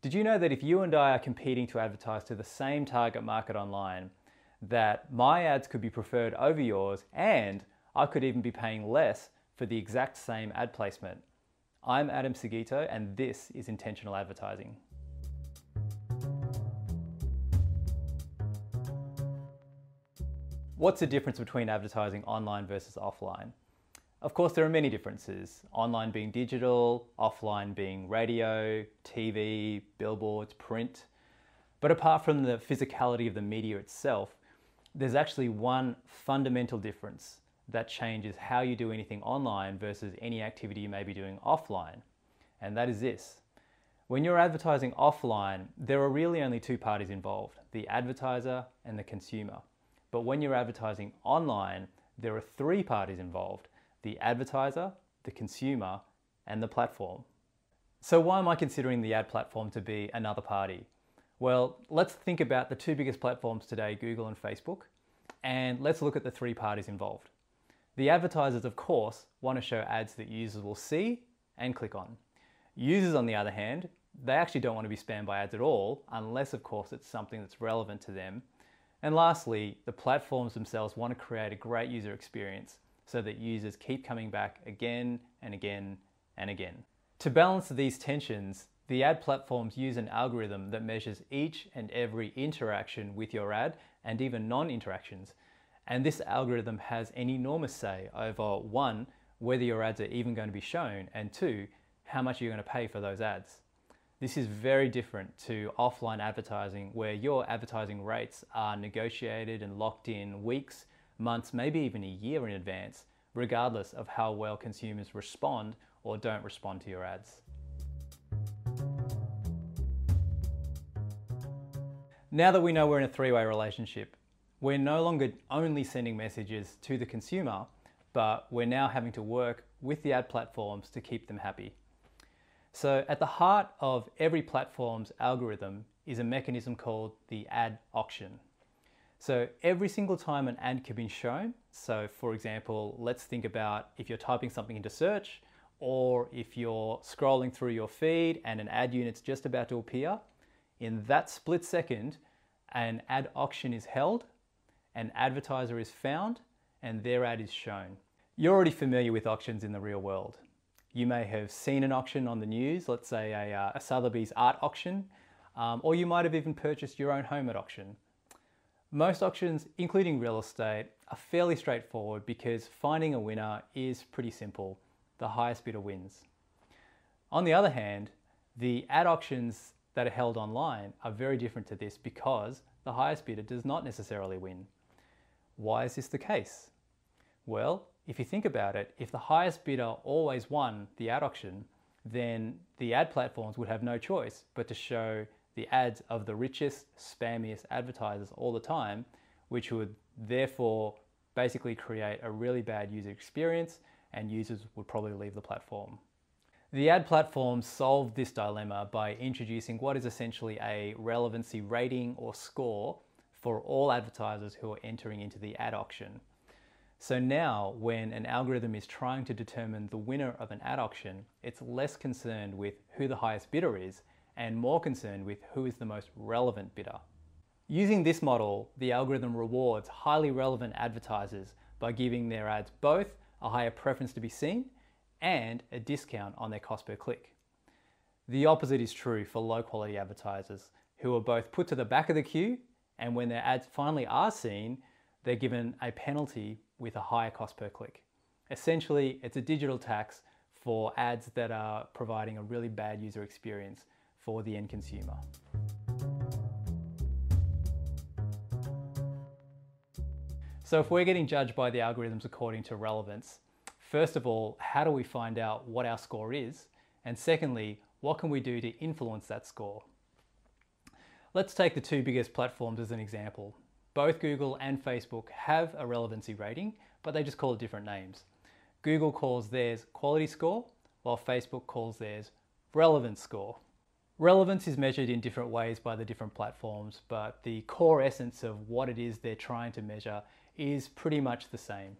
Did you know that if you and I are competing to advertise to the same target market online, that my ads could be preferred over yours and I could even be paying less for the exact same ad placement? I'm Adam Seguito and this is Intentional Advertising. What's the difference between advertising online versus offline? Of course, there are many differences. Online being digital, offline being radio, TV, billboards, print. But apart from the physicality of the media itself, there's actually one fundamental difference that changes how you do anything online versus any activity you may be doing offline. And that is this. When you're advertising offline, there are really only two parties involved the advertiser and the consumer. But when you're advertising online, there are three parties involved the advertiser, the consumer, and the platform. So, why am I considering the ad platform to be another party? Well, let's think about the two biggest platforms today Google and Facebook, and let's look at the three parties involved. The advertisers, of course, want to show ads that users will see and click on. Users, on the other hand, they actually don't want to be spammed by ads at all, unless, of course, it's something that's relevant to them and lastly, the platforms themselves want to create a great user experience so that users keep coming back again and again and again. To balance these tensions, the ad platforms use an algorithm that measures each and every interaction with your ad and even non interactions. And this algorithm has an enormous say over one, whether your ads are even going to be shown, and two, how much you're going to pay for those ads. This is very different to offline advertising where your advertising rates are negotiated and locked in weeks, months, maybe even a year in advance, regardless of how well consumers respond or don't respond to your ads. Now that we know we're in a three way relationship, we're no longer only sending messages to the consumer, but we're now having to work with the ad platforms to keep them happy. So, at the heart of every platform's algorithm is a mechanism called the ad auction. So, every single time an ad can be shown, so for example, let's think about if you're typing something into search or if you're scrolling through your feed and an ad unit's just about to appear, in that split second, an ad auction is held, an advertiser is found, and their ad is shown. You're already familiar with auctions in the real world. You may have seen an auction on the news, let's say a, uh, a Sotheby's art auction, um, or you might have even purchased your own home at auction. Most auctions, including real estate, are fairly straightforward because finding a winner is pretty simple. The highest bidder wins. On the other hand, the ad auctions that are held online are very different to this because the highest bidder does not necessarily win. Why is this the case? Well, if you think about it, if the highest bidder always won the ad auction, then the ad platforms would have no choice but to show the ads of the richest, spammiest advertisers all the time, which would therefore basically create a really bad user experience and users would probably leave the platform. The ad platforms solved this dilemma by introducing what is essentially a relevancy rating or score for all advertisers who are entering into the ad auction. So now, when an algorithm is trying to determine the winner of an ad auction, it's less concerned with who the highest bidder is and more concerned with who is the most relevant bidder. Using this model, the algorithm rewards highly relevant advertisers by giving their ads both a higher preference to be seen and a discount on their cost per click. The opposite is true for low quality advertisers who are both put to the back of the queue and when their ads finally are seen, they're given a penalty with a higher cost per click. Essentially, it's a digital tax for ads that are providing a really bad user experience for the end consumer. So if we're getting judged by the algorithms according to relevance, first of all, how do we find out what our score is? And secondly, what can we do to influence that score? Let's take the two biggest platforms as an example. Both Google and Facebook have a relevancy rating, but they just call it different names. Google calls theirs quality score, while Facebook calls theirs relevance score. Relevance is measured in different ways by the different platforms, but the core essence of what it is they're trying to measure is pretty much the same.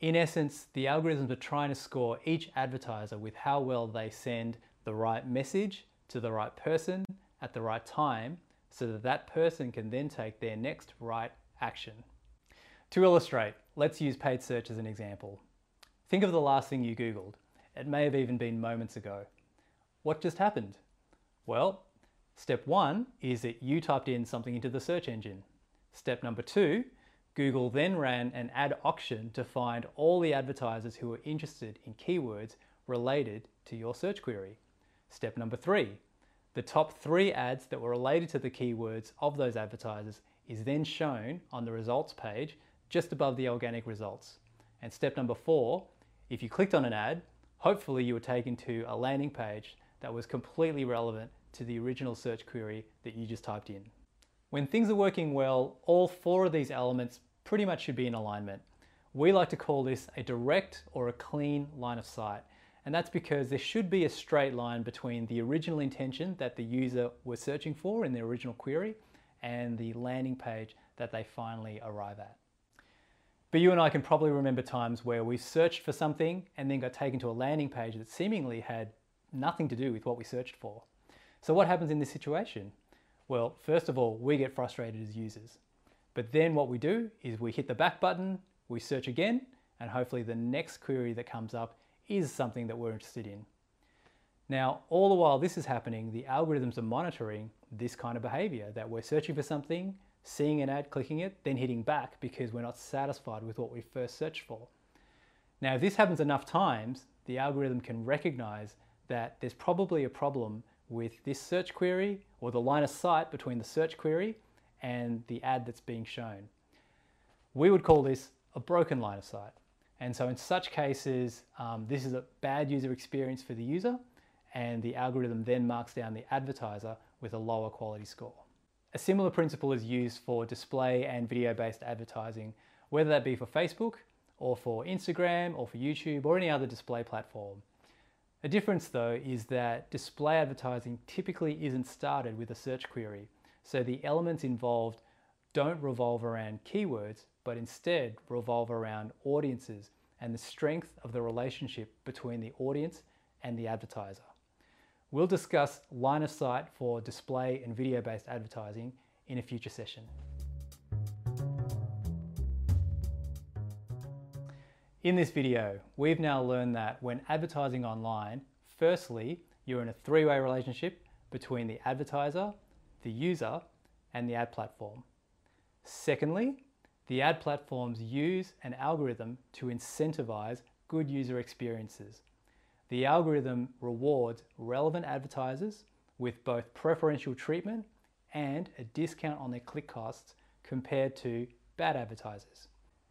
In essence, the algorithms are trying to score each advertiser with how well they send the right message to the right person at the right time so that that person can then take their next right action. To illustrate, let's use paid search as an example. Think of the last thing you Googled. It may have even been moments ago. What just happened? Well, step one is that you typed in something into the search engine. Step number two, Google then ran an ad auction to find all the advertisers who were interested in keywords related to your search query. Step number three, the top three ads that were related to the keywords of those advertisers is then shown on the results page just above the organic results. And step number four, if you clicked on an ad, hopefully you were taken to a landing page that was completely relevant to the original search query that you just typed in. When things are working well, all four of these elements pretty much should be in alignment. We like to call this a direct or a clean line of sight. And that's because there should be a straight line between the original intention that the user was searching for in the original query and the landing page that they finally arrive at. But you and I can probably remember times where we searched for something and then got taken to a landing page that seemingly had nothing to do with what we searched for. So what happens in this situation? Well, first of all, we get frustrated as users. But then what we do is we hit the back button, we search again, and hopefully the next query that comes up is something that we're interested in. Now, all the while this is happening, the algorithms are monitoring this kind of behavior that we're searching for something, seeing an ad, clicking it, then hitting back because we're not satisfied with what we first searched for. Now, if this happens enough times, the algorithm can recognize that there's probably a problem with this search query or the line of sight between the search query and the ad that's being shown. We would call this a broken line of sight. And so in such cases, um, this is a bad user experience for the user and the algorithm then marks down the advertiser with a lower quality score. A similar principle is used for display and video-based advertising, whether that be for Facebook or for Instagram or for YouTube or any other display platform. A difference though is that display advertising typically isn't started with a search query, so the elements involved don't revolve around keywords, but instead revolve around audiences and the strength of the relationship between the audience and the advertiser. We'll discuss line of sight for display and video-based advertising in a future session. In this video, we've now learned that when advertising online, firstly, you're in a three-way relationship between the advertiser, the user, and the ad platform. Secondly, the ad platforms use an algorithm to incentivize good user experiences. The algorithm rewards relevant advertisers with both preferential treatment and a discount on their click costs compared to bad advertisers.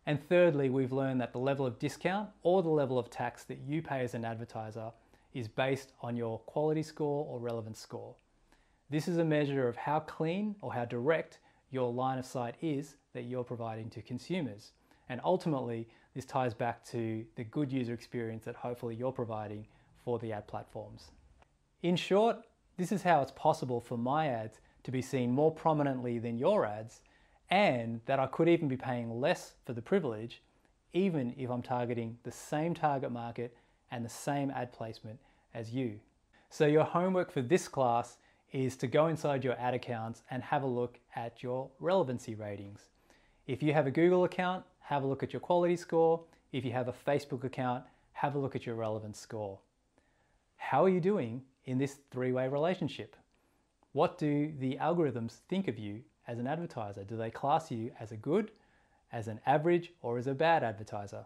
And thirdly, we've learned that the level of discount or the level of tax that you pay as an advertiser is based on your quality score or relevance score. This is a measure of how clean or how direct your line of sight is that you're providing to consumers. And ultimately, this ties back to the good user experience that hopefully you're providing for the ad platforms. In short, this is how it's possible for my ads to be seen more prominently than your ads and that I could even be paying less for the privilege even if I'm targeting the same target market and the same ad placement as you. So your homework for this class is to go inside your ad accounts and have a look at your relevancy ratings. If you have a Google account, have a look at your quality score. If you have a Facebook account, have a look at your relevance score. How are you doing in this three-way relationship? What do the algorithms think of you as an advertiser? Do they class you as a good, as an average, or as a bad advertiser?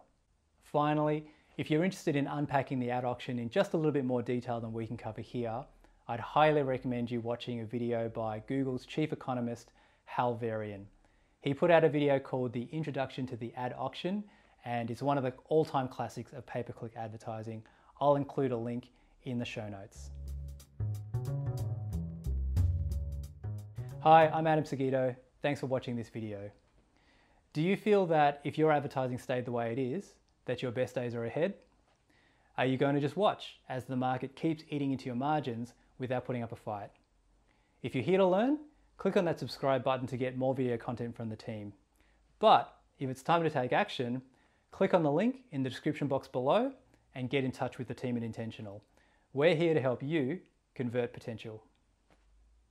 Finally, if you're interested in unpacking the ad auction in just a little bit more detail than we can cover here, I'd highly recommend you watching a video by Google's chief economist, Hal Varian. He put out a video called The Introduction to the Ad Auction, and it's one of the all-time classics of pay-per-click advertising. I'll include a link in the show notes. Hi, I'm Adam Seguido. Thanks for watching this video. Do you feel that if your advertising stayed the way it is, that your best days are ahead? Are you going to just watch as the market keeps eating into your margins without putting up a fight? If you're here to learn, click on that subscribe button to get more video content from the team. But if it's time to take action, click on the link in the description box below and get in touch with the team at Intentional. We're here to help you convert potential.